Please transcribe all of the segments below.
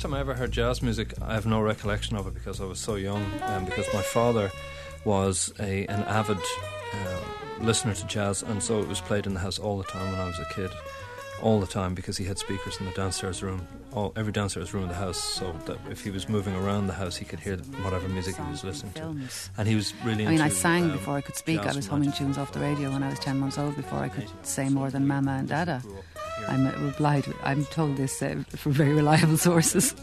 first time I ever heard jazz music, I have no recollection of it because I was so young. and because my father was a an avid uh, listener to jazz, and so it was played in the house all the time when I was a kid all the time because he had speakers in the downstairs room, all, every downstairs room in the house, so that if he was moving around the house, he could hear whatever music he was listening to. And he was really. I mean, I sang um, before I could speak. I was humming tunes off the radio when I was ten months old. Before I could say more than Mama and Dada. I'm uh, replied. I'm told this uh, from very reliable sources.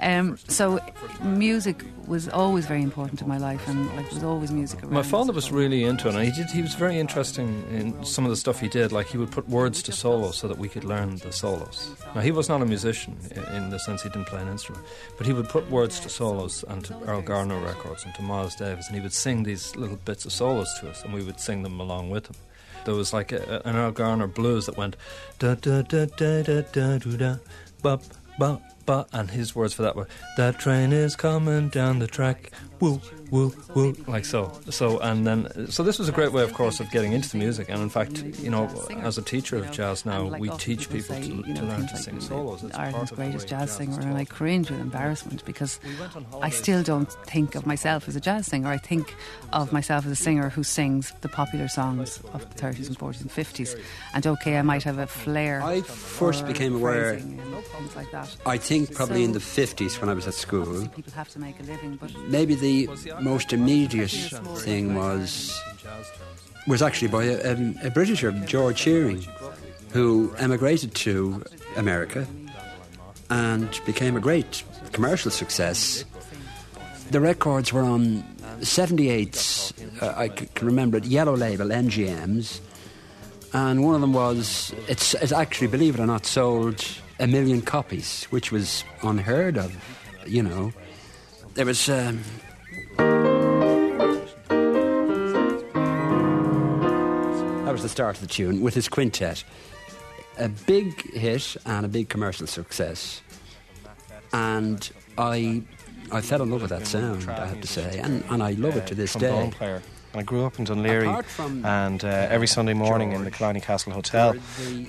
um, so, music was always very important to my life, and like there was always music around. My father was really into it, and he did. He was very interesting in some of the stuff he did. Like he would put words to solos so that we could learn the solos. Now he was not a musician in, in the sense he didn't play an instrument, but he would put words to solos and to Erroll Garner records and to Miles Davis, and he would sing these little bits of solos to us, and we would sing them along with him. There was like a, an Erroll Garner blues that went da da da da da da da da ba ba ba, and his words for that were "That train is coming down the track, woo woo woo," like so. So and then so this was a great way, of course, of getting into the music. And in fact, you know, as a teacher of jazz now, we teach people people to, you to know, learn things to like sing solos. It's Ireland's part of the greatest jazz singer, and I cringe with embarrassment because We went on I still don't think of myself as a jazz singer. I think of myself as a singer who sings the popular songs of the 30s and 40s and 50s. And okay, I might have a flair. I first became aware- phrasing and things like that. I think probably in the 50s when I was at school. People have to make a living, but Maybe the most immediate thing was was actually by a, um, a Britisher, George Shearing, who emigrated to America and became a great commercial success. The records were on 78s, uh, I can remember it, yellow label MGMs, and one of them was, it's, it's actually, believe it or not, sold a million copies, which was unheard of, you know. There was. Um, was the start of the tune with his quintet. A big hit and a big commercial success. And I, I fell in love with that sound, I have to say, and, and I love it to this day. I grew up in Dunleary, and uh, every Sunday morning in the George, Killiney Castle Hotel,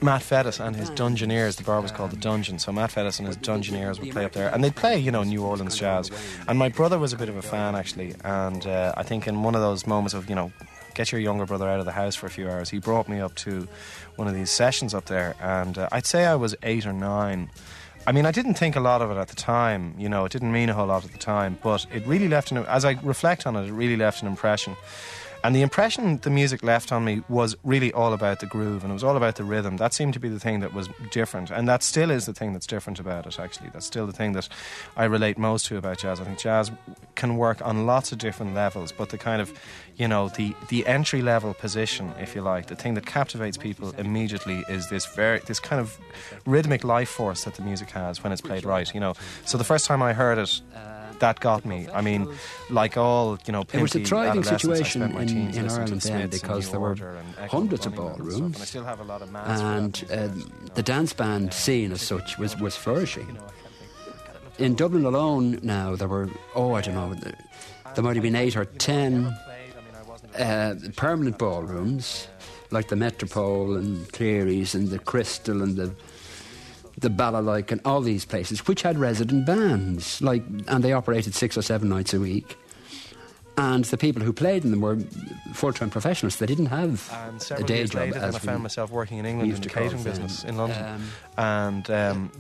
Matt Fettis and his Dungeoneers, the bar was called the Dungeon. So Matt Fettis and his Dungeoneers would play up there, and they'd play, you know, New Orleans jazz. And my brother was a bit of a fan actually, and uh, I think in one of those moments of, you know, get your younger brother out of the house for a few hours, he brought me up to one of these sessions up there, and uh, I'd say I was eight or nine. I mean, I didn't think a lot of it at the time. You know, it didn't mean a whole lot at the time, but it really left an. As I reflect on it, it really left an impression. And the impression the music left on me was really all about the groove and it was all about the rhythm. That seemed to be the thing that was different. And that still is the thing that's different about it, actually. That's still the thing that I relate most to about jazz. I think jazz can work on lots of different levels, but the kind of, you know, the, the entry level position, if you like, the thing that captivates people immediately is this very, this kind of rhythmic life force that the music has when it's played right, you know. So the first time I heard it, that got me. I mean, like all, you know, It was a thriving situation in- in Ireland then because there were Order and Echo hundreds of Bunnymen and stuff, ballrooms. And I still have a lot of maths for that and uh, the dance band scene as such was, was flourishing. In Dublin alone now, there were, oh, I don't know, there, there might have been eight or ten uh, permanent ballrooms, like the Metropole and Cleary's and the Crystal and the the Balalaik and all these places, which had resident bands, like, and they operated six or seven nights a week. And the people who played in them were full-time professionals. They didn't have And a several day years job. later, then I found myself working in England in the catering business in London. Um, and um,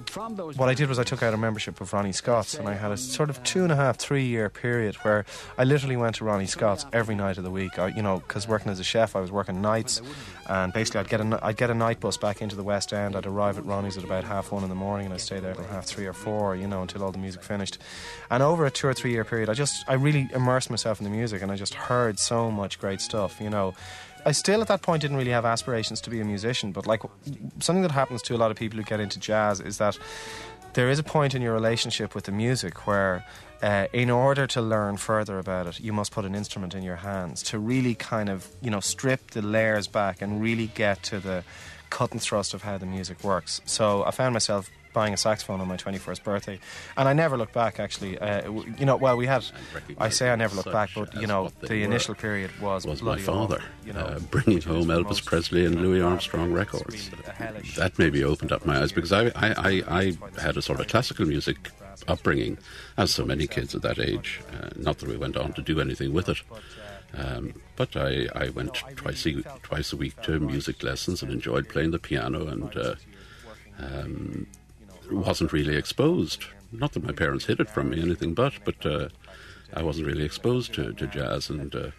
what I did was I took out a membership of Ronnie Scott's, and I had a sort of two and a half, three year period where I literally went to Ronnie Scott's every night of the week. I, you know, because working as a chef, I was working nights, and basically I'd get a I'd get a night bus back into the West End. I'd arrive at Ronnie's at about half one in the morning, and I'd stay there till half three or four, you know, until all the music finished. And over a two or three year period, I just I really immersed myself in the music, and I just heard so much great stuff, you know. I still at that point didn't really have aspirations to be a musician, but like something that happens to a lot of people who get into jazz is that there is a point in your relationship with the music where uh, in order to learn further about it, you must put an instrument in your hands to really kind of, you know, strip the layers back and really get to the cut and thrust of how the music works. So I found myself buying a saxophone on my 21st birthday, and I never looked back. Actually, uh, you know, well, we had. I say I never looked back, but you know, the initial period was was my father, awful, you know, uh, bringing home Elvis most, Presley and you know, Louis. Armstrong records. really That maybe opened up my eyes because I, I, I, I had a sort of classical music upbringing, as so many kids at that age. Uh, not that we went on to do anything with it. Um, but I, I went twice a, twice a week to music lessons and enjoyed playing the piano and uh, um, wasn't really exposed. Not that my parents hid it from me, anything but, but uh, I wasn't really exposed to, to jazz. And uh,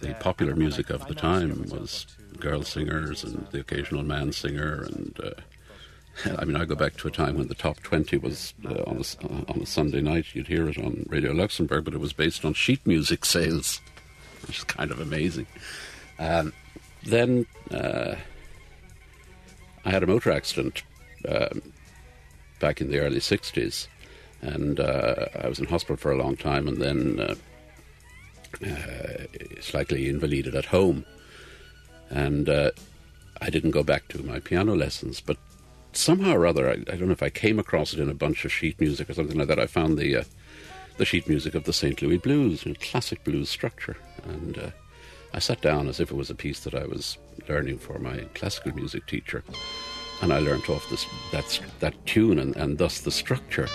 the popular music of the time was girl singers and the occasional man singer. And uh, I mean, I go back to a time when the top 20 was uh, on, a, on a Sunday night. You'd hear it on Radio Luxembourg, but it was based on sheet music sales which is kind of amazing. Um, then uh, I had a motor accident um, back in the early 60s, and uh, I was in hospital for a long time, and then uh, uh slightly invalided at home. And uh, I didn't go back to my piano lessons, but somehow or other, I, I, don't know if I came across it in a bunch of sheet music or something like that. I found the uh, the sheet music of the St. Louis Blues, a classic blues structure. And uh, I sat down as if it was a piece that I was learning for my classical music teacher. And I learnt off this, that, that tune and, and thus the structure.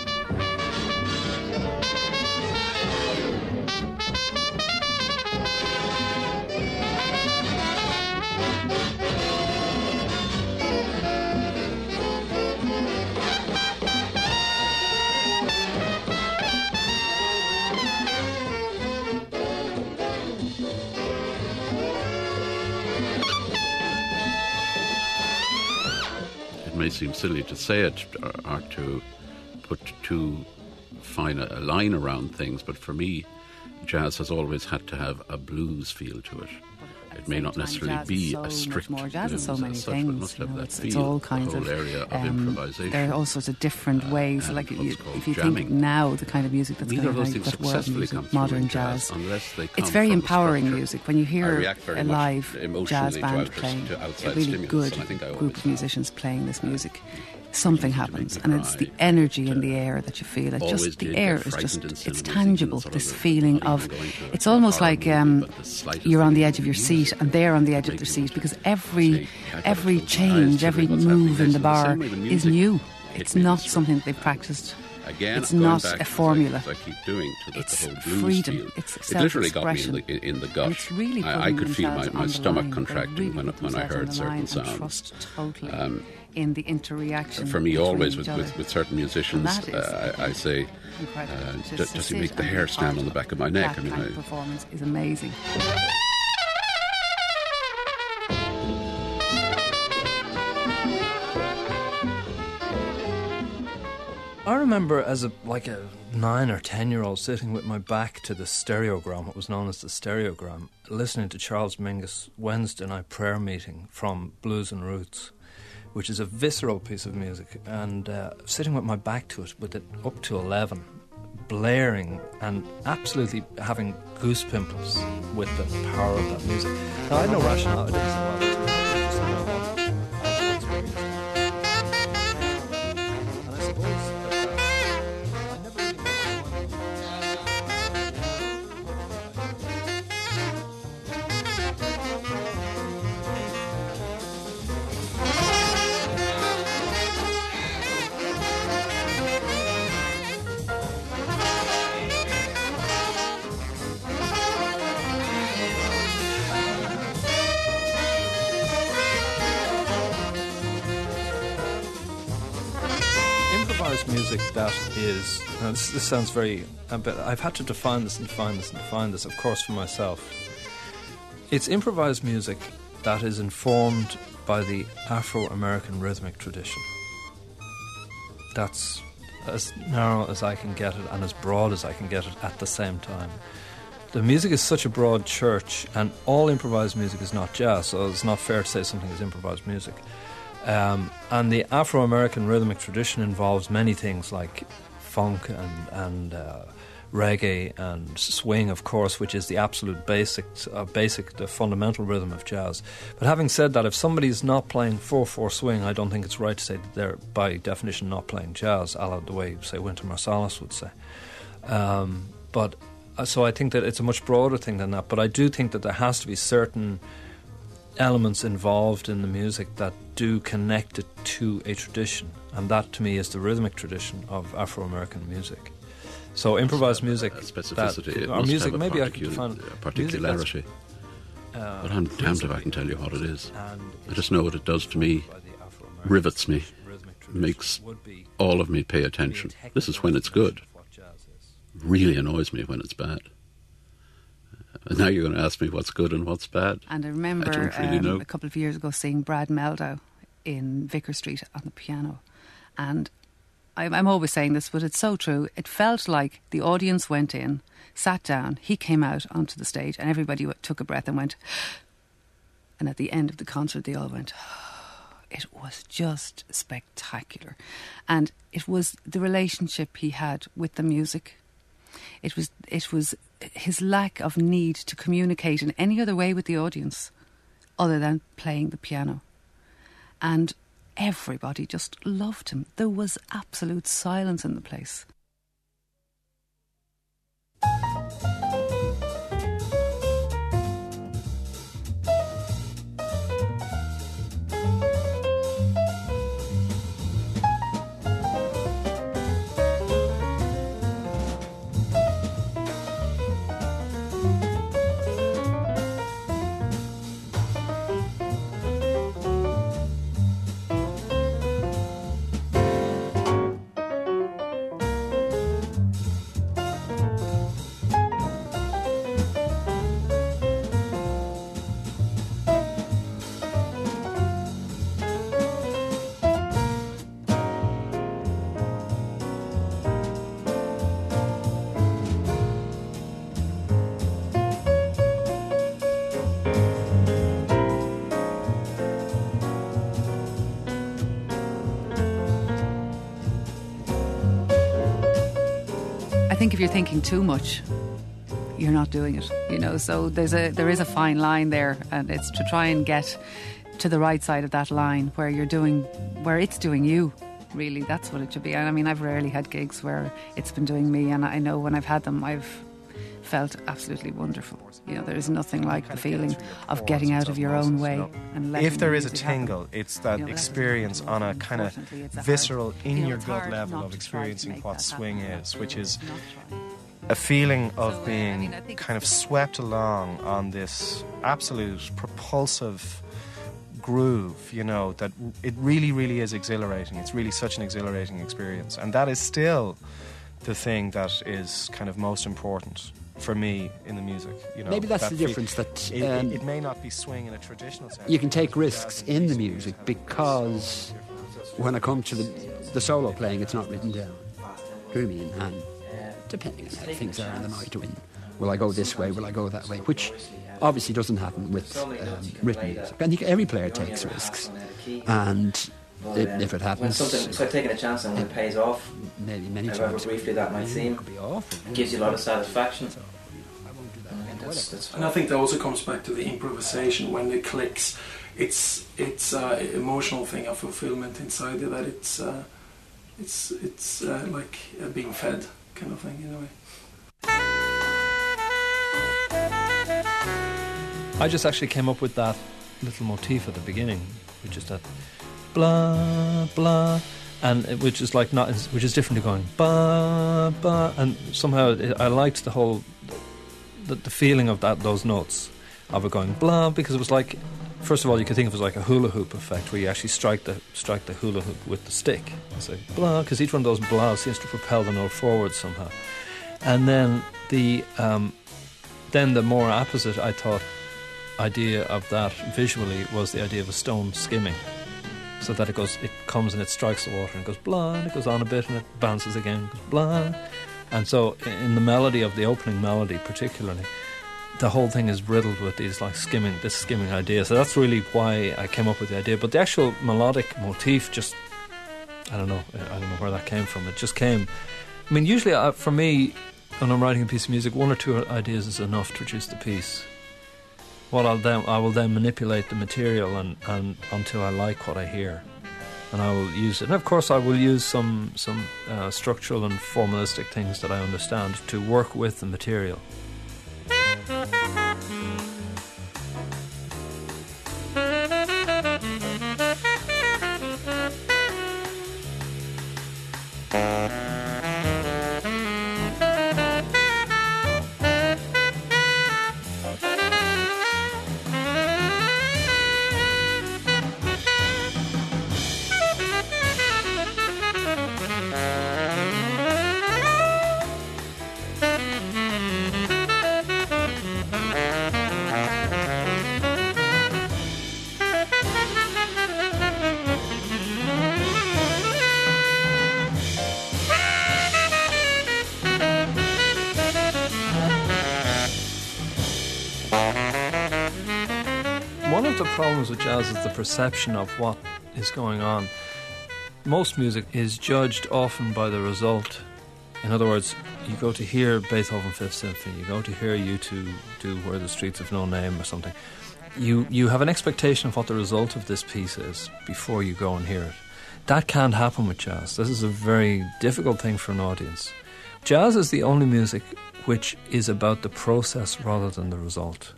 May seem silly to say it uh, or, to put too fine a line around things, but for me, jazz has always had to have a blues feel to it it may not necessarily be so a strict more. Jazz is so many such, things. You know, it's, it's, all kinds of area of um, improvisation. There are all sorts of different uh, ways. Like you, if you jamming. think now, the kind of music that's Neither going on, like world music, modern jazz, jazz it's very empowering music when you hear a live jazz band playing a really good group of musicians playing this music something happens and it's the energy in the air that you feel it just the air is just it's tangible this feeling of it's almost like um, you're on the edge of your seat and they're on the edge of their seat because every every change every move in the bar is new it's not something they've practiced Again, it's not a formula. I keep doing to the, it's the whole blues freedom. Feel. It's it literally got me in the, in the gut. it's really I, I could feel my, my stomach contracting really when, when I heard certain sounds. Trust totally um, in the interaction. For me, always with, with, with, certain musicians, uh, I, I, say, uh, does he make the hair stand on the back of my neck? That I mean, kind I, of performance is amazing. I remember as a like a nine or ten year old sitting with my back to the stereogram, what was known as the stereogram, listening to Charles Mingus Wednesday night prayer meeting from Blues and Roots, which is a visceral piece of music, and uh, sitting with my back to it with it up to eleven, blaring and absolutely having goose pimples with the power of that music. Now I had no rationality. Is, this, this, sounds very, uh, but I've had to define this and define this and define this, of course, for myself. It's improvised music that is informed by the Afro American rhythmic tradition. That's as narrow as I can get it and as broad as I can get it at the same time. The music is such a broad church, and all improvised music is not jazz, so it's not fair to say something is improvised music. Um, and the Afro American rhythmic tradition involves many things like funk and, and uh, reggae and swing, of course, which is the absolute basic, uh, basic, the fundamental rhythm of jazz. But having said that, if somebody's not playing 4 4 swing, I don't think it's right to say that they're, by definition, not playing jazz, a la the way, say, Wynton Marsalis would say. Um, but uh, so I think that it's a much broader thing than that. But I do think that there has to be certain elements involved in the music that do connect it to a tradition, and that to me is the rhythmic tradition of Afro American music. So improvised music, A specificity. that, or music, maybe I could define a particularity. uh, But I'm damned if I can tell you what it is. I just know what it does to me, by the Afro-American rivets me, makes all of me pay attention. This is when it's good. version of what jazz is. Really annoys me when it's bad. And now you're going to ask me what's good and what's bad. And I remember don't really um, a couple of years ago seeing Brad Mehldau in Vicar Street on the piano. And I'm, I'm always saying this, but it's so true. It felt like the audience went in, sat down, he came out onto the stage, and everybody took a breath and went. And at the end of the concert, they all went. It was just spectacular. And it was the relationship he had with the music. It was it was his lack of need to communicate in any other way with the audience other than playing the piano. And everybody just loved him. There was absolute silence in the place. If you're thinking too much, you're not doing it. You know, so there's a there is a fine line there, and it's to try and get to the right side of that line where you're doing where it's doing you. Really, that's what it should be. I mean, I've rarely had gigs where it's been doing me, and I know when I've had them, I've felt absolutely wonderful. You know, there is nothing like the feeling of getting out of your own way and if there is a happen. tingle, it's that You know, experience on a kind of Unfortunately, it's a hard- visceral, in your gut level of to try to experiencing what swing is, which is a feeling of uh, being mean, I think kind of swept along on this absolute propulsive groove, you know, that it really, really is exhilarating. It's really such an exhilarating experience. And that is still the thing that is kind of most important for me in the music. You know, Maybe that's that the fe- difference that It, um, it, it may not be swing in a traditional sense. you can take risks in the music because when I come to the, the solo playing, it's not written down. Do you know what mean? And depending on how things are in the night, when, will I go this way, will I go that way? Which obviously doesn't happen with um, written music. I think every player takes risks. And if, if it When happens, something, it's like taking a chance and when it pays off, maybe many however times, briefly that might it seem, could be awful. it gives you a lot of satisfaction. I that's, that's And I think that also comes back to the improvisation when it clicks. It's it's uh, emotional thing, a fulfillment inside you that it's uh, it's it's uh, like uh, being fed kind of thing in a way. I just actually came up with that little motif at the beginning, which is that blah blah, and it, which is like not, which is different to going ba ba, and somehow it, I liked the whole, the, the feeling of that those notes of it going blah because it was like, first of all you could think of it as like a hula hoop effect where you actually strike the strike the hula hoop with the stick. It's like blah because each one of those blahs seems to propel the note forward somehow, and then the um, then the more opposite I thought idea of that visually was the idea of a stone skimming. So that it goes, it comes and it strikes the water and goes blah, and it goes on a bit and it bounces again, goes blah. And so in the melody of the opening melody, particularly, the whole thing is riddled with these like skimming, this skimming idea. So that's really why I came up with the idea. But the actual melodic motif just, I don't know, I don't know where that came from. It just came. I mean, usually uh, for me, when I'm writing a piece of music, one or two ideas is enough to produce the piece what I'll then I will then manipulate the material and, and until I like what I hear, and I will use it. And of course, I will use some some uh, structural and formalistic things that I understand to work with the material. Perception of what is going on. Most music is judged often by the result. In other words, you go to hear Beethoven Fifth Symphony, you go to hear U2 do Where the Streets of No Name or something. You you have an expectation of what the result of this piece is before you go and hear it. That can't happen with jazz. This is a very difficult thing for an audience. Jazz is the only music which is about the process rather than the result.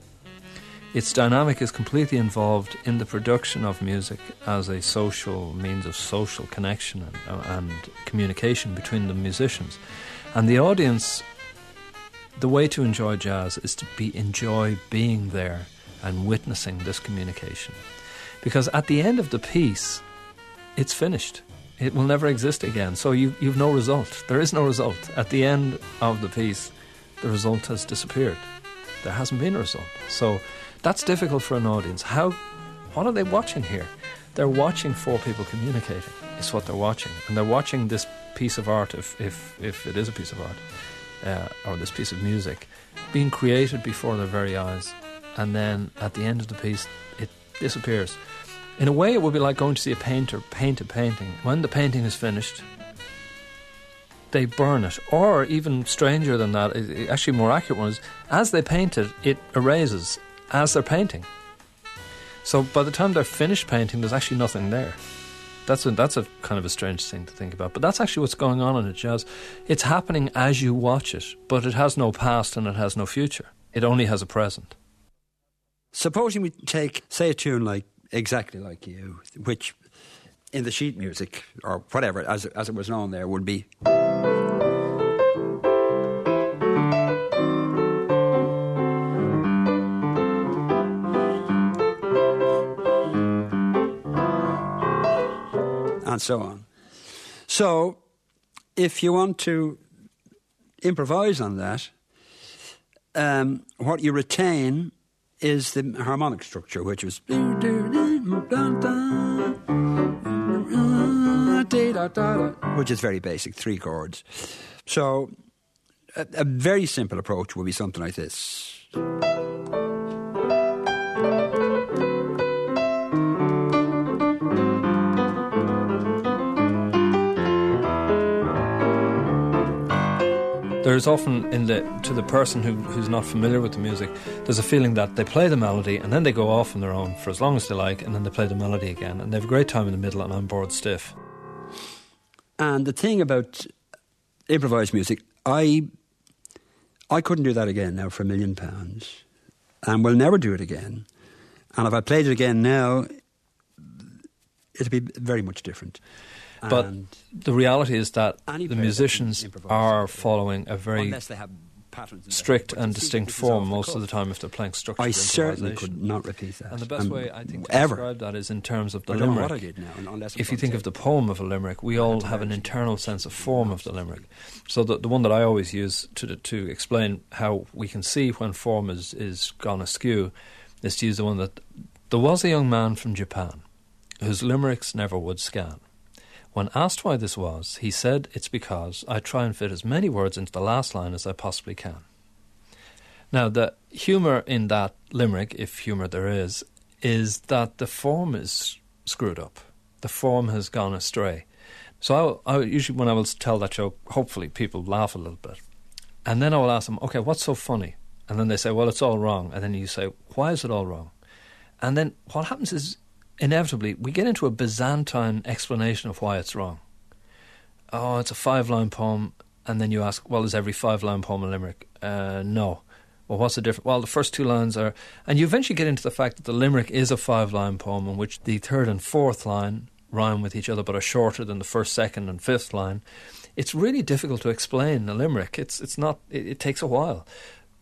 Its dynamic is completely involved in the production of music as a social means of social connection and, uh, and communication between the musicians. And the audience, the way to enjoy jazz is to be enjoy being there and witnessing this communication. Because at the end of the piece, it's finished. It will never exist again. So you, you've no result. There is no result. At the end of the piece, the result has disappeared. There hasn't been a result. So that's difficult for an audience. How, what are they watching here? They're watching four people communicating. Is what they're watching, and they're watching this piece of art, if if if it is a piece of art, uh, or this piece of music, being created before their very eyes, and then at the end of the piece, it disappears. In a way, it would be like going to see a painter paint a painting. When the painting is finished, they burn it. Or even stranger than that, actually more accurate one is as they paint it, it erases as they're painting. So by the time they're finished painting, there's actually nothing there. That's a, that's a kind of a strange thing to think about. But that's actually what's going on in a jazz. It's happening as you watch it, but it has no past and it has no future. It only has a present. Supposing we take, say, a tune like Exactly Like You, which in the sheet music, or whatever, as, as it was known there, would be. And so on. So, if you want to improvise on that, um, what you retain is the harmonic structure, which was which is very basic, three chords. So, a, a very simple approach would be something like this. There's often in the to the person who, who's not familiar with the music, there's a feeling that they play the melody and then they go off on their own for as long as they like, and then they play the melody again, and they have a great time in the middle, and I'm bored stiff. And the thing about improvised music, I I couldn't do that again now for a million pounds, and will never do it again. And if I played it again now, it'd be very much different. But and the reality is that the musicians are following a very strict and distinct form most of the time if they're playing structured I certainly could not repeat that. And the best um, way I think to ever. describe that is in terms of the limerick. if you think of the poem of a limerick, we all have an internal sense of form of the limerick. So the, the one that I always use to to explain how we can see when form is, is gone askew is to use the one that there was a young man from Japan whose limericks never would scan. When asked why this was, he said, It's because I try and fit as many words into the last line as I possibly can. Now, the humour in that limerick, if humour there is, is that the form is screwed up. The form has gone astray. So I, I usually, when I will tell that joke, hopefully people laugh a little bit. And then I will ask them, okay, what's so funny? And then they say, well, it's all wrong. And then you say, why is it all wrong? And then what happens is inevitably we get into a Byzantine explanation of why it's wrong. Oh, it's a five line poem, and then you ask, well, is every five line poem a limerick? Uh, no. Well, what's the difference? Well, the first two lines are, and you eventually get into the fact that the limerick is a five line poem in which the third and fourth line rhyme with each other but are shorter than the first, second, and fifth line. It's really difficult to explain a limerick. It's it's not. It, it takes a while.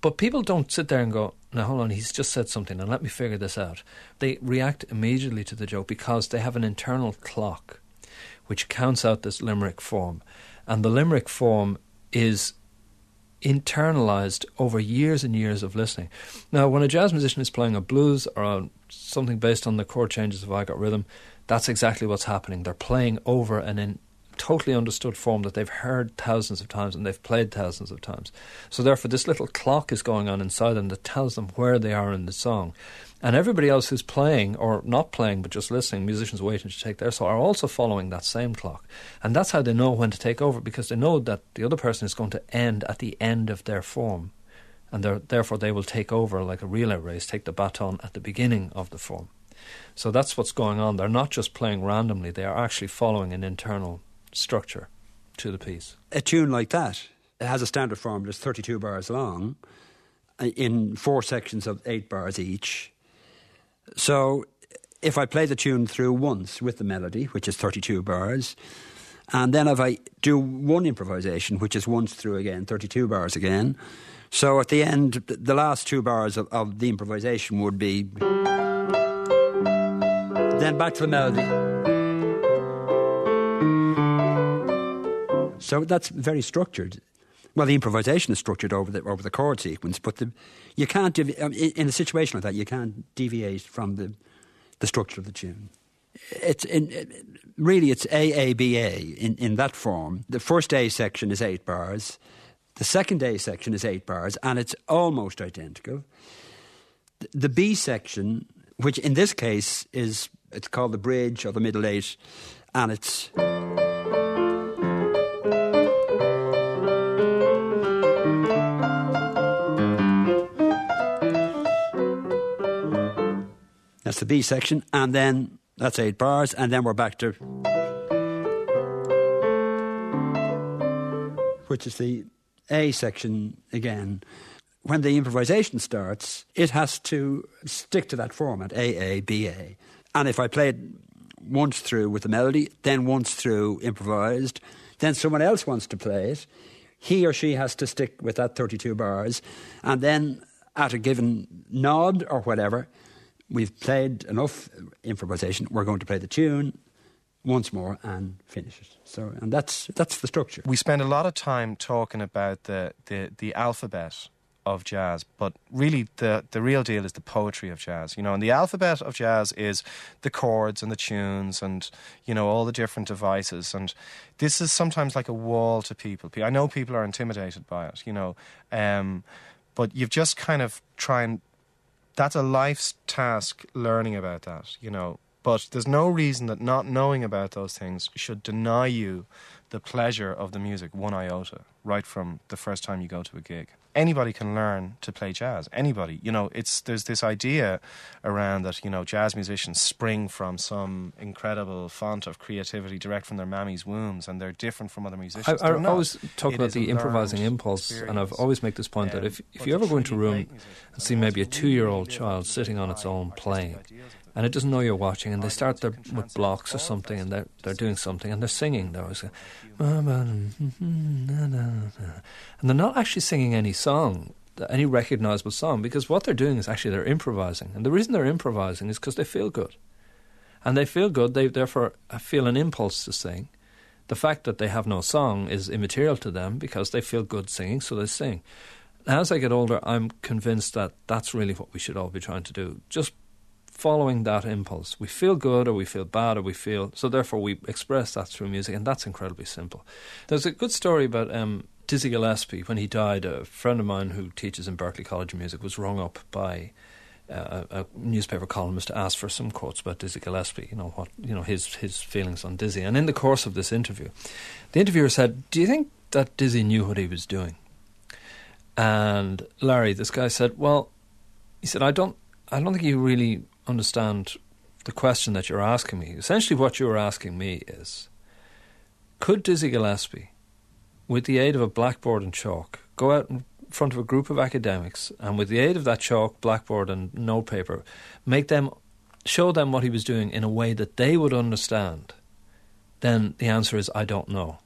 But people don't sit there and go, now hold on, he's just said something and let me figure this out. They react immediately to the joke because they have an internal clock which counts out this limerick form. And the limerick form is internalized over years and years of listening. Now, when a jazz musician is playing a blues or a, something based on the chord changes of I Got Rhythm, that's exactly what's happening. They're playing over an in, totally understood form that they've heard thousands of times and they've played thousands of times. So therefore, this little clock is going on inside them that tells them where they are in the song. And everybody else who's playing or not playing but just listening, musicians waiting to take their song, are also following that same clock. And that's how they know when to take over because they know that the other person is going to end at the end of their form. And therefore, they will take over like a relay race, take the baton at the beginning of the form. So that's what's going on. They're not just playing randomly, they are actually following an internal structure to the piece. A tune like that it has a standard form that's 32 bars long uh, in four sections of eight bars each. So if I play the tune through once with the melody, which is 32 bars, and then if I do one improvisation, which is once through again, 32 bars again, so at the end, the last two bars of, of the improvisation would be. Then back to the melody. So that's very structured. Well, the improvisation is structured over the over the chord sequence, but the, you can't um, in a situation like that you can't deviate from the the structure of the tune. It's in, really it's A A B A in in that form. The first A section is eight bars. The second A section is eight bars, and it's almost identical. The B section, which in this case is it's called the bridge or the middle eight, and it's. That's the B section, and then that's eight bars, and then we're back to. Which is the A section again. When the improvisation starts, it has to stick to that format A A B A. And if I play it once through with the melody, then once through improvised, then someone else wants to play it, he or she has to stick with that 32 bars, and then at a given nod or whatever, we've played enough improvisation, we're going to play the tune once more and finish it. So, and that's that's the structure. We spend a lot of time talking about the the, the alphabet of jazz, but really the the real deal is the poetry of jazz. You know, and the alphabet of jazz is the chords and the tunes and you know all the different devices. And this is sometimes like a wall to people. I know people are intimidated by it. You know, um, but you've just kind of try and that's a life's task learning about that, you know. But there's no reason that not knowing about those things should deny you the pleasure of the music one iota right from the first time you go to a gig. Anybody can learn to play jazz. Anybody, you know, it's there's this idea around that you know jazz musicians spring from some incredible font of creativity direct from their mammy's wombs, and they're different from other musicians. I, I always talk it about the improvising impulse, experience. and I've always make this point that if if you ever go into a room and see maybe a two year old child sitting on its own playing, and it doesn't know you're watching, and they start their, with blocks or something, and they're they're doing something, and they're singing. They're always, mm, mm, and they're not actually singing any song, any recognizable song, because what they're doing is actually they're improvising, and the reason they're improvising is because they feel good, and they feel good. They therefore uh, feel an impulse to sing. The fact that they have no song is immaterial to them because they feel good singing, so they sing. As I get older, I'm convinced that that's really what we should all be trying to do. Just following that impulse. We feel good or we feel bad or we feel. So therefore, we express that through music, and that's incredibly simple. There's a good story about um, Dizzy Gillespie. When he died, a friend of mine who teaches in Berklee College of Music was rung up by. Uh, a, newspaper columnist to ask for some quotes about Dizzy Gillespie, you know what, you know his his feelings on Dizzy. And in the course of this interview, the interviewer said, "Do you think that Dizzy knew what he was doing?" And Larry, this guy said, "Well, he said I don't, I don't think he really understand the question that you're asking me. Essentially, what you're asking me is could Dizzy Gillespie, with the aid of a blackboard and chalk, go out in front of a group of academics and, with the aid of that chalk, blackboard, and notepaper, make them show them what he was doing in a way that they would understand? Then the answer is I don't know.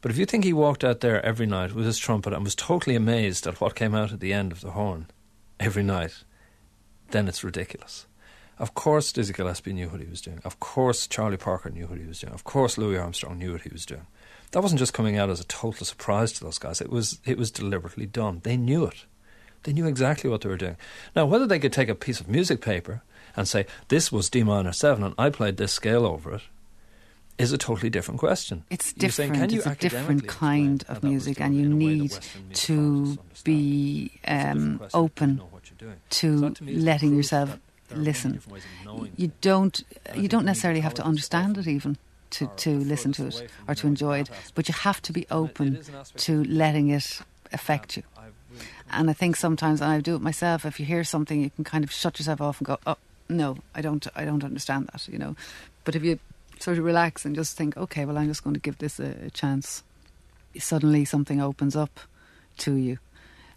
But if you think he walked out there every night with his trumpet and was totally amazed at what came out at the end of the horn every night, then it's ridiculous. Of course, Dizzy Gillespie knew what he was doing. Of course, Charlie Parker knew what he was doing. Of course, Louis Armstrong knew what he was doing. That wasn't just coming out as a total surprise to those guys. It was it was deliberately done. They knew it. They knew exactly what they were doing. Now, whether they could take a piece of music paper and say this was D minor seven and I played this scale over it, is a totally different question. It's You're saying, different. you it's a different kind of how that was music, and you in a way that need to be It's a different um, open know what you're doing. So to to letting yourself that there are many listen. different ways of knowing You don't uh, you don't necessarily have to understand it even to, to listen to it or to enjoy it, but you have to be And it- it open is an aspect to letting it affect you. And I think sometimes, and I do it myself, if you hear something, you can kind of shut yourself off and go, "Oh, no, I don't, I don't understand that," you know. But if you sort of relax and just think, "Okay, well, I'm just going to give this a, a chance," suddenly something opens up to you.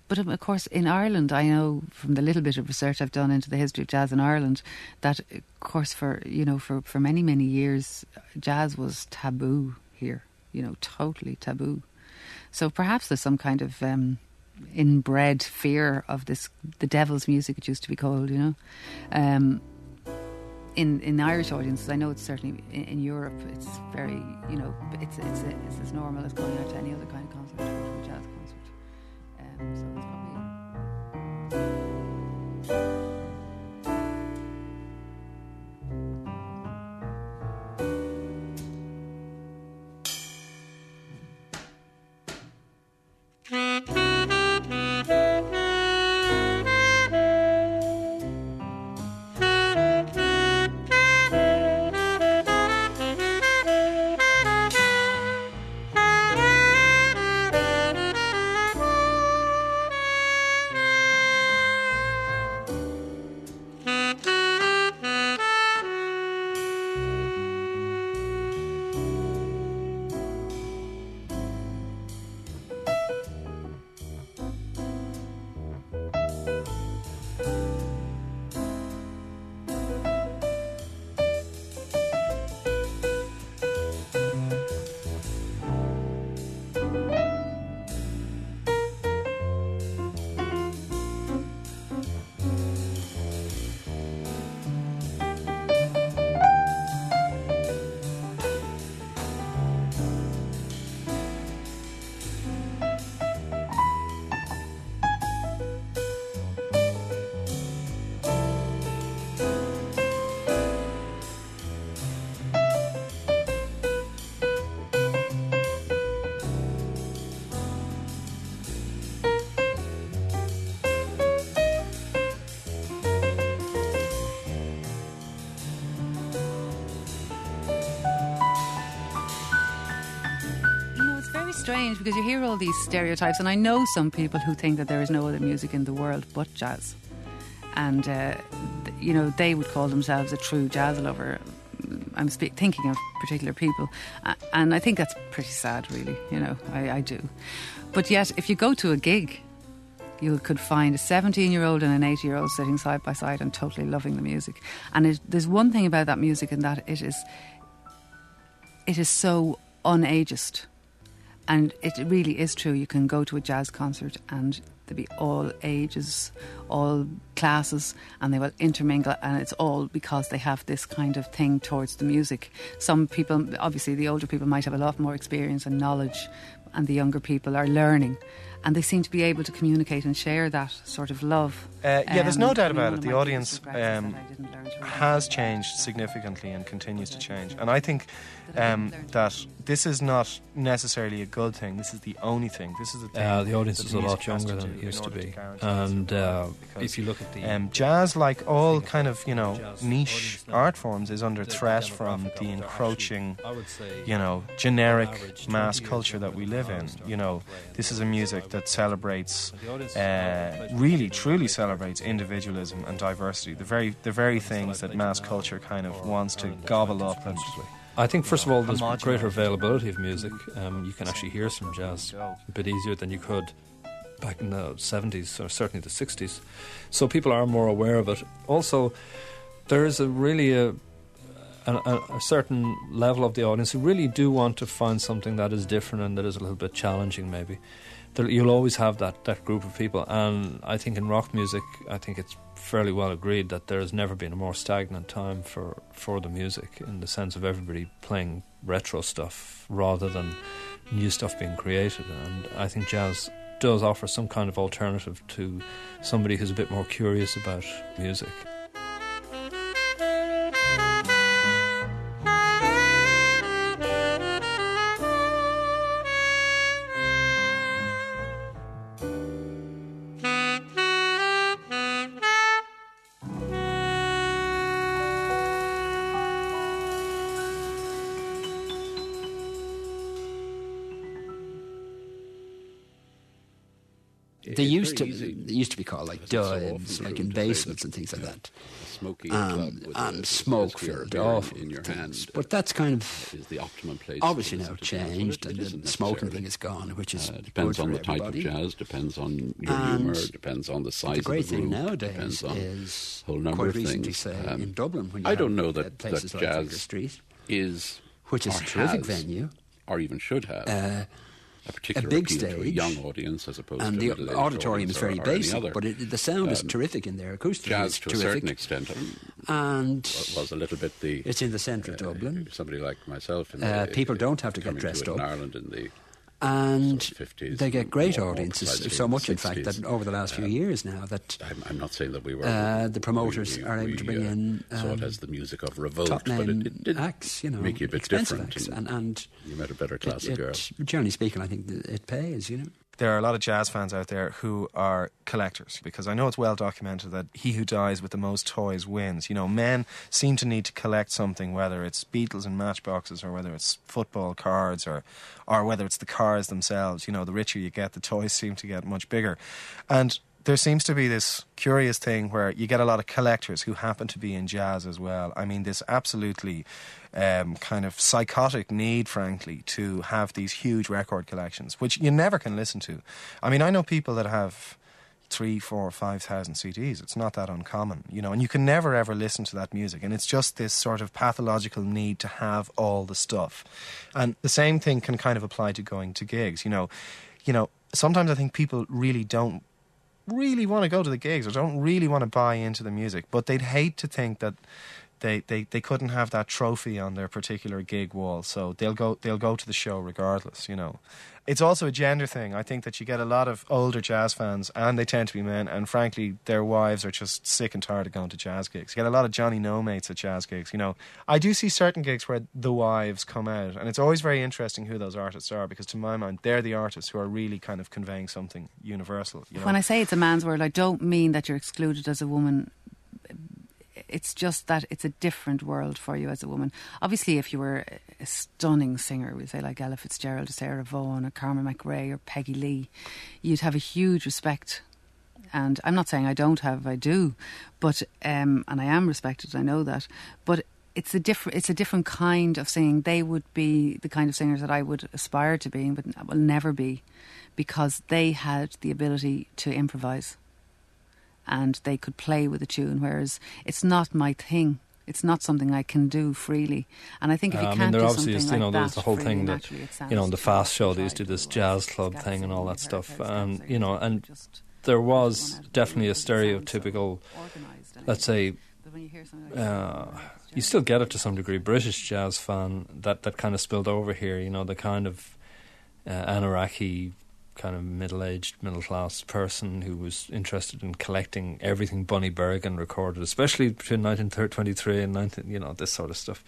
But of course, in Ireland, I know from the little bit of research I've done into the history of jazz in Ireland that, of course, for you know, for for many many years, jazz was taboo here. You know, totally taboo. So perhaps there's some kind of um, inbred fear of this, the devil's music it used to be called, you know. Um, in in Irish audiences, I know it's certainly in, in Europe. It's very, you know, it's it's it's as normal as going out to any other kind of concert, or jazz Um, so strange because you hear all these stereotypes, and I know some people who think that there is no other music in the world but jazz. And, uh, you know, they would call themselves a true jazz lover. I'm spe- thinking of particular people. And I think that's pretty sad, really. You know, I, I do. But yet, if you go to a gig, you could find a 17 year old and an 80 year old sitting side by side and totally loving the music. And it, there's one thing about that music, and that it is, it is so unageist. And it really is true. You can go to a jazz concert and there'll be all ages, all classes, and they will intermingle. And it's all because they have this kind of thing towards the music. Some people, obviously, the older people might have a lot more experience and knowledge, and the younger people are learning. And they seem to be able to communicate and share that sort of love. Uh, yeah, there's no Um, doubt about it. The audience biggest regrets is um, that I didn't learn to read. has changed significantly and continues to change. And I think um, that this is not necessarily a good thing. This is the only thing. This is the thing. Uh, the audience is a lot music has younger than it used to be. guarantee And uh, because, if you look at the um, jazz, like all kind of you know niche art forms, is under the threat from the encroaching, actually, I would say, you know, generic mass culture that we live in. You know, this is a music 70s. That celebrates But the audience is uh, really, truly celebrates individualism and diversity. The very, the very things that mass culture kind of wants to gobble up and. I think, first of all, there's greater availability of music. Um, you can actually hear some jazz a bit easier than you could back in the 70s or certainly the 60s. So people are more aware of it. Also, there is a really a, a, a certain level of the audience who really do want to find something that is different and that is a little bit challenging, maybe. There, you'll always have that, that group of people. And I think in rock music, I think it's fairly well agreed that there has never been a more stagnant time for, for the music in the sense of everybody playing retro stuff rather than new stuff being created. And I think jazz does offer some kind of alternative to somebody who's a bit more curious about music. They used to easy. they used to be called like it's so like in basements and things like that. Smoking Um, and smoke filled awful in your things. But that's kind of is the optimum place. obviously now listen to jazz. Well, changed, and the smoking thing is gone, which is Uh, depends good on the type everybody. of jazz, depends on your And humour, depends on the size The great of the thing group, nowadays depends on is whole number quite of recently, things. say Um, in Dublin, when you I don't know that, places that jazz Street, is which is a terrific venue, or even should have uh, a particular big appeal to a stage, young audience as opposed and to a the auditorium is very or, or basic, but it, the sound is Um, terrific in there. Acoustically, jazz to a terrific, certain extent and was a little bit the it's in the centre of uh, Dublin, somebody like myself. In Uh, the, people don't have to get dressed in up. Ireland in the and sort of 50s they get great more- more audiences. precisely So much, in fact, that over the last few Um, years now that I'm, I'm not saying that we were. Uh, the promoters we, are able to bring uh, in, saw um, it as the music of revolt, top but it, it did acts, you know, make you a bit different. acts, and and, you met a better it, classic girl. generally speaking, I think it pays. You know, there are a lot of jazz fans out there who are collectors because I know it's well documented that he who dies with the most toys wins. You know, men seem to need to collect something, whether it's Beatles and Matchboxes or whether it's football cards or, or whether it's the cars themselves. You know, the richer you get, the toys seem to get much bigger. And there seems to be this curious thing where you get a lot of collectors who happen to be in jazz as well. I mean, this absolutely um, kind of psychotic need, frankly, to have these huge record collections, which you never can listen to. I mean, I know people that have three, four, five thousand CDs. It's not that uncommon, you know, and you can never ever listen to that music. And it's just this sort of pathological need to have all the stuff. And the same thing can kind of apply to going to gigs. You know, you know, sometimes I think people really don't really want to go to the gigs or don't really want to buy into the music, but they'd hate to think that they, they, they couldn't have that trophy on their particular gig wall, so they'll go they'll go to the show regardless. You know, it's also a gender thing. I think that you get a lot of older jazz fans, and they tend to be men, and frankly, their wives are just sick and tired of going to jazz gigs. You get a lot of Johnny No mates at jazz gigs. You know, I do see certain gigs where the wives come out, and it's always very interesting who those artists are because, to my mind, they're the artists who are really kind of conveying something universal. You know? When I say it's a man's world, I don't mean that you're excluded as a woman. It's just that it's a different world for you as a woman. Obviously, if you were a stunning singer, we say like Ella Fitzgerald, or Sarah Vaughan, or Carmen McRae, or Peggy Lee, you'd have a huge respect. And I'm not saying I don't have, I do, but um, and I am respected. I know that, but it's a different it's a different kind of singing. They would be the kind of singers that I would aspire to being, but will never be, because they had the ability to improvise, and they could play with a tune. Whereas it's not my thing. It's not something I can do freely. And I think if you Uh, can't do something is, you like know, that there's the whole thing that, you know, sounds the fast show, they used to do this jazz club thing and all that stuff. And, you know, and there was out of the definitely a blue, but it sounds so stereotypical, let's say, you hear something like uh, you still get it to some degree, British jazz fan that, that kind of spilled over here, you know, the kind of uh, Anaraki kind of middle-aged, middle-class person who was interested in collecting everything Bunny Berigan recorded, especially between 1923 and 19, you know, this sort of stuff.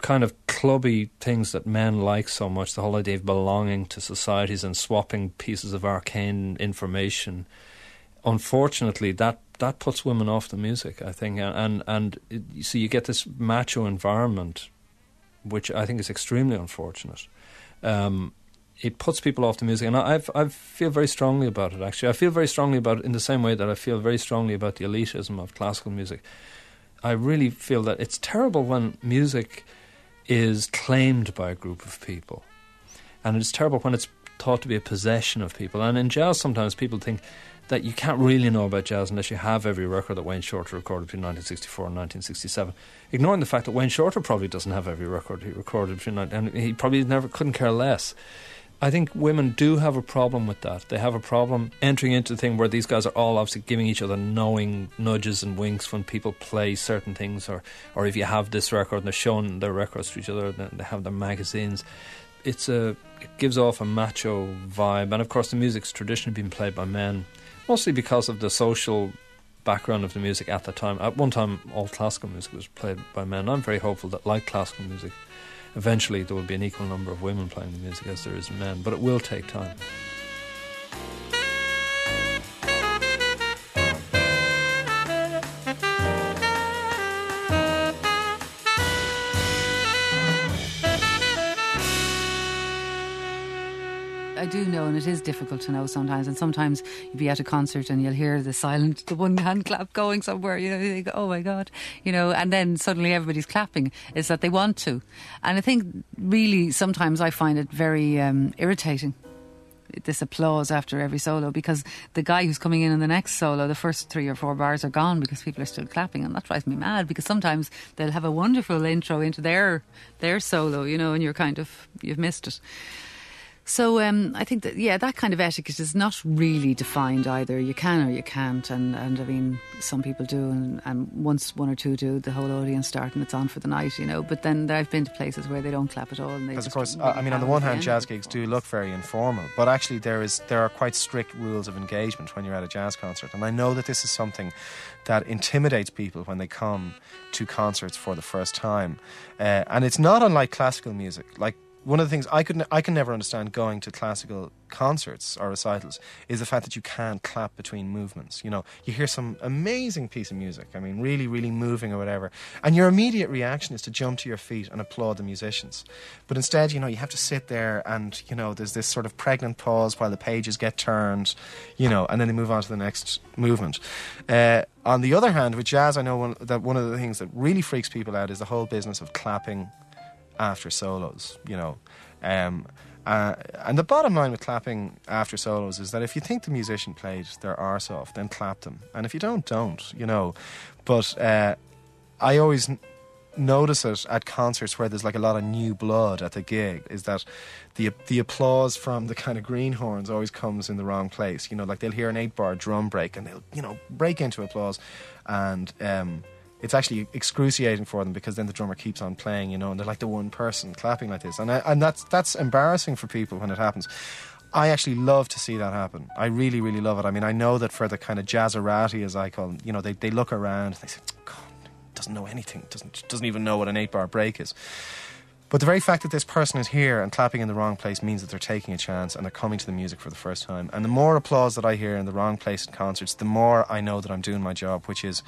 Kind of clubby things that men like so much, the whole idea of belonging to societies and swapping pieces of arcane information. Unfortunately, that that puts women off the music, I think, and and it, so you get this macho environment, which I think is extremely unfortunate. Um, it puts people off the music, and I I've, I feel very strongly about it. Actually, I feel very strongly about it in the same way that I feel very strongly about the elitism of classical music. I really feel that it's terrible when music is claimed by a group of people, and it's terrible when it's thought to be a possession of people. And in jazz, sometimes people think that you can't really know about jazz unless you have every record that Wayne Shorter recorded between 1964 and 1967. Ignoring the fact that Wayne Shorter probably doesn't have every record he recorded between, and he probably never couldn't care less. I think women do have a problem with that. They have a problem entering into the thing where these guys are all obviously giving each other knowing nudges and winks when people play certain things, or, or if you have this record and they're showing their records to each other, then they have their magazines. It's a it gives off a macho vibe, and of course the music's traditionally been played by men, mostly because of the social background of the music at the time. At one time, all classical music was played by men. I'm very hopeful that, like classical music, eventually there will be an equal number of women playing the music as there is men, but it will take time. I do know, and it is difficult to know sometimes. And sometimes you'll be at a concert and you'll hear the silent, the one hand clap going somewhere. You know, you think, oh my god, you know, and then suddenly everybody's clapping. Is that they want to, and I think really sometimes I find it very um, irritating this applause after every solo because the guy who's coming in in the next solo, the first three or four bars are gone because people are still clapping, and that drives me mad. Because sometimes they'll have a wonderful intro into their their solo, you know, and you're kind of you've missed it. So um, I think that yeah, that kind of etiquette is not really defined either. You can or you can't, and, and I mean some people do, and, and once one or two do, the whole audience start and it's on for the night, you know. But then I've been to places where they don't clap at all, and because of course, really I mean, on the one hand, end. jazz gigs do look very informal, but actually there is there are quite strict rules of engagement when you're at a jazz concert, and I know that this is something that intimidates people when they come to concerts for the first time, uh, and it's not unlike classical music, like one of the things I could I can never understand going to classical concerts or recitals is the fact that you can't clap between movements. You know, you hear some amazing piece of music, I mean, really, really moving or whatever, and your immediate reaction is to jump to your feet and applaud the musicians. But instead, you know, you have to sit there and you know, there's this sort of pregnant pause while the pages get turned, you know, and then they move on to the next movement. Uh, on the other hand, with jazz, I know one, that one of the things that really freaks people out is the whole business of clapping after solos, you know. Um, uh, and the bottom line with clapping after solos is that if you think the musician played their arse off, then clap them. And if you don't, don't, you know. But uh, I always n- notice it at concerts where there's like a lot of new blood at the gig is that the the applause from the kind of greenhorns always comes in the wrong place. You know, like they'll hear an eight bar drum break and they'll, you know, break into applause and um, it's actually excruciating for them because then the drummer keeps on playing, you know, and they're like the one person clapping like this, and I, and that's that's embarrassing for people when it happens. I actually love to see that happen. I really, really love it. I mean, I know that for the kind of jazzerati, as I call them, you know, they, they look around, and they say, God, doesn't know anything, doesn't doesn't even know what an eight bar break is. But the very fact that this person is here and clapping in the wrong place means that they're taking a chance and they're coming to the music for the first time. And the more applause that I hear in the wrong place in concerts, the more I know that I'm doing my job, which is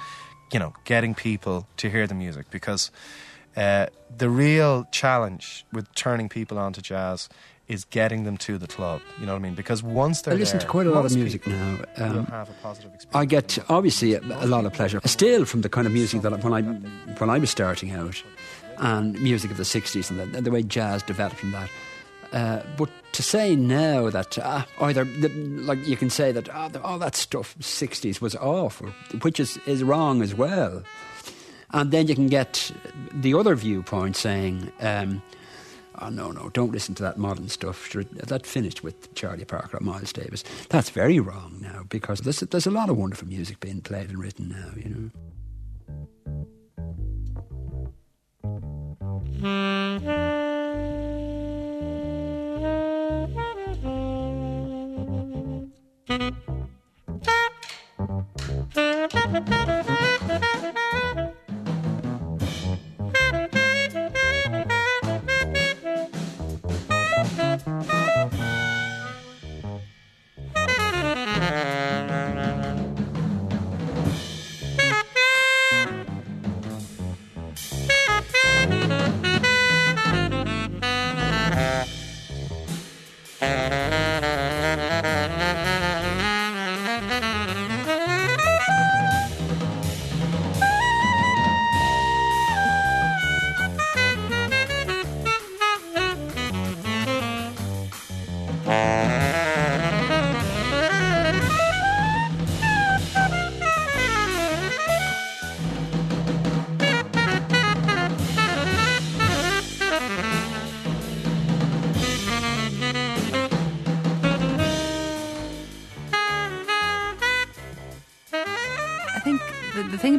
you know, getting people to hear the music because uh, the real challenge with turning people onto jazz is getting them to the club. You know what I mean? Because once they're I listen there, to quite a lot of music now. Um, have a positive experience. I get obviously a, a lot of pleasure still from the kind of music that when I when I was starting out, and music of the '60s and the, the way jazz developed from that. Uh, but to say now that uh, either the, like you can say that oh, the, all that stuff '60s was awful, which is is wrong as well, and then you can get the other viewpoint saying. Um, Oh no, no! Don't listen to that modern stuff. That finished with Charlie Parker or Miles Davis. That's very wrong now because there's there's a lot of wonderful music being played and written now. You know. I Thank you.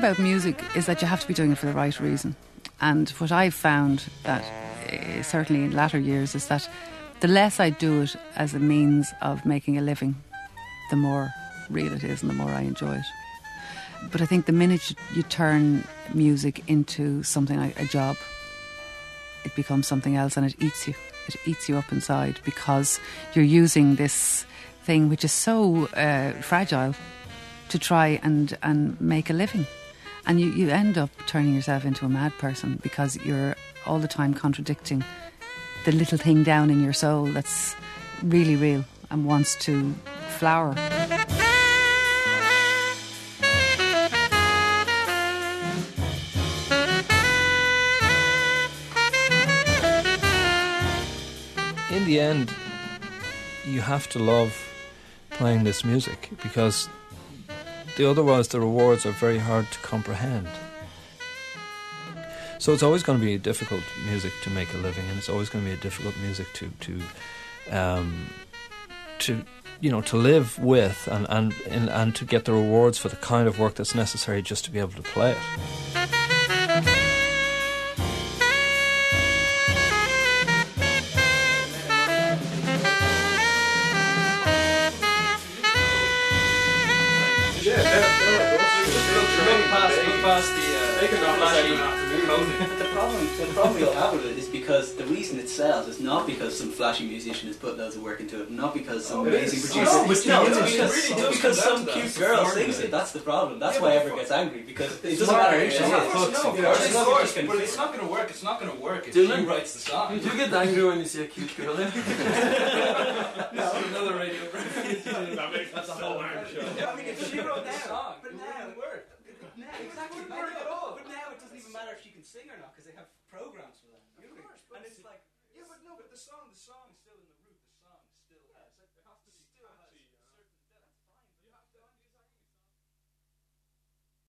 About music is that you have to be doing it for the right reason. And what I've found that uh, certainly in latter years is that the less I do it as a means of making a living, the more real it is and the more I enjoy it. But I think the minute you, turn music into something like a job, it becomes something else and it eats you. It eats you up inside because you're using this thing which is so uh, fragile to try and, and make a living. And you, you end up turning yourself into a mad person because you're all the time contradicting the little thing down in your soul that's really real and wants to flower. in the end, you have to love playing this music because the otherwise the rewards are very hard to comprehend. So it's always going to be difficult music to make a living, and it's always going to be a difficult music to to um, to you know to live with and, and and and to get the rewards for the kind of work that's necessary just to be able to play it. The problem, the problem you'll have with it is because the reason it sells is not because some flashy musician has put loads of work into it, not because some oh, amazing producer. No, it's no, the it's because, really it's does because some to that. cute girl sings it. That's the problem. That's Yeah, why everyone gets angry because it doesn't matter. yeah, It's yeah, not- of course, no, of course, it's of not course, just gonna But it's not going to work. It's not going to work if Dylan? she writes the song. Do you get angry when you see a cute girl? That's another radio. That's a whole iron show. I mean, if she wrote the song, but it now, wouldn't work. exactly, sing or not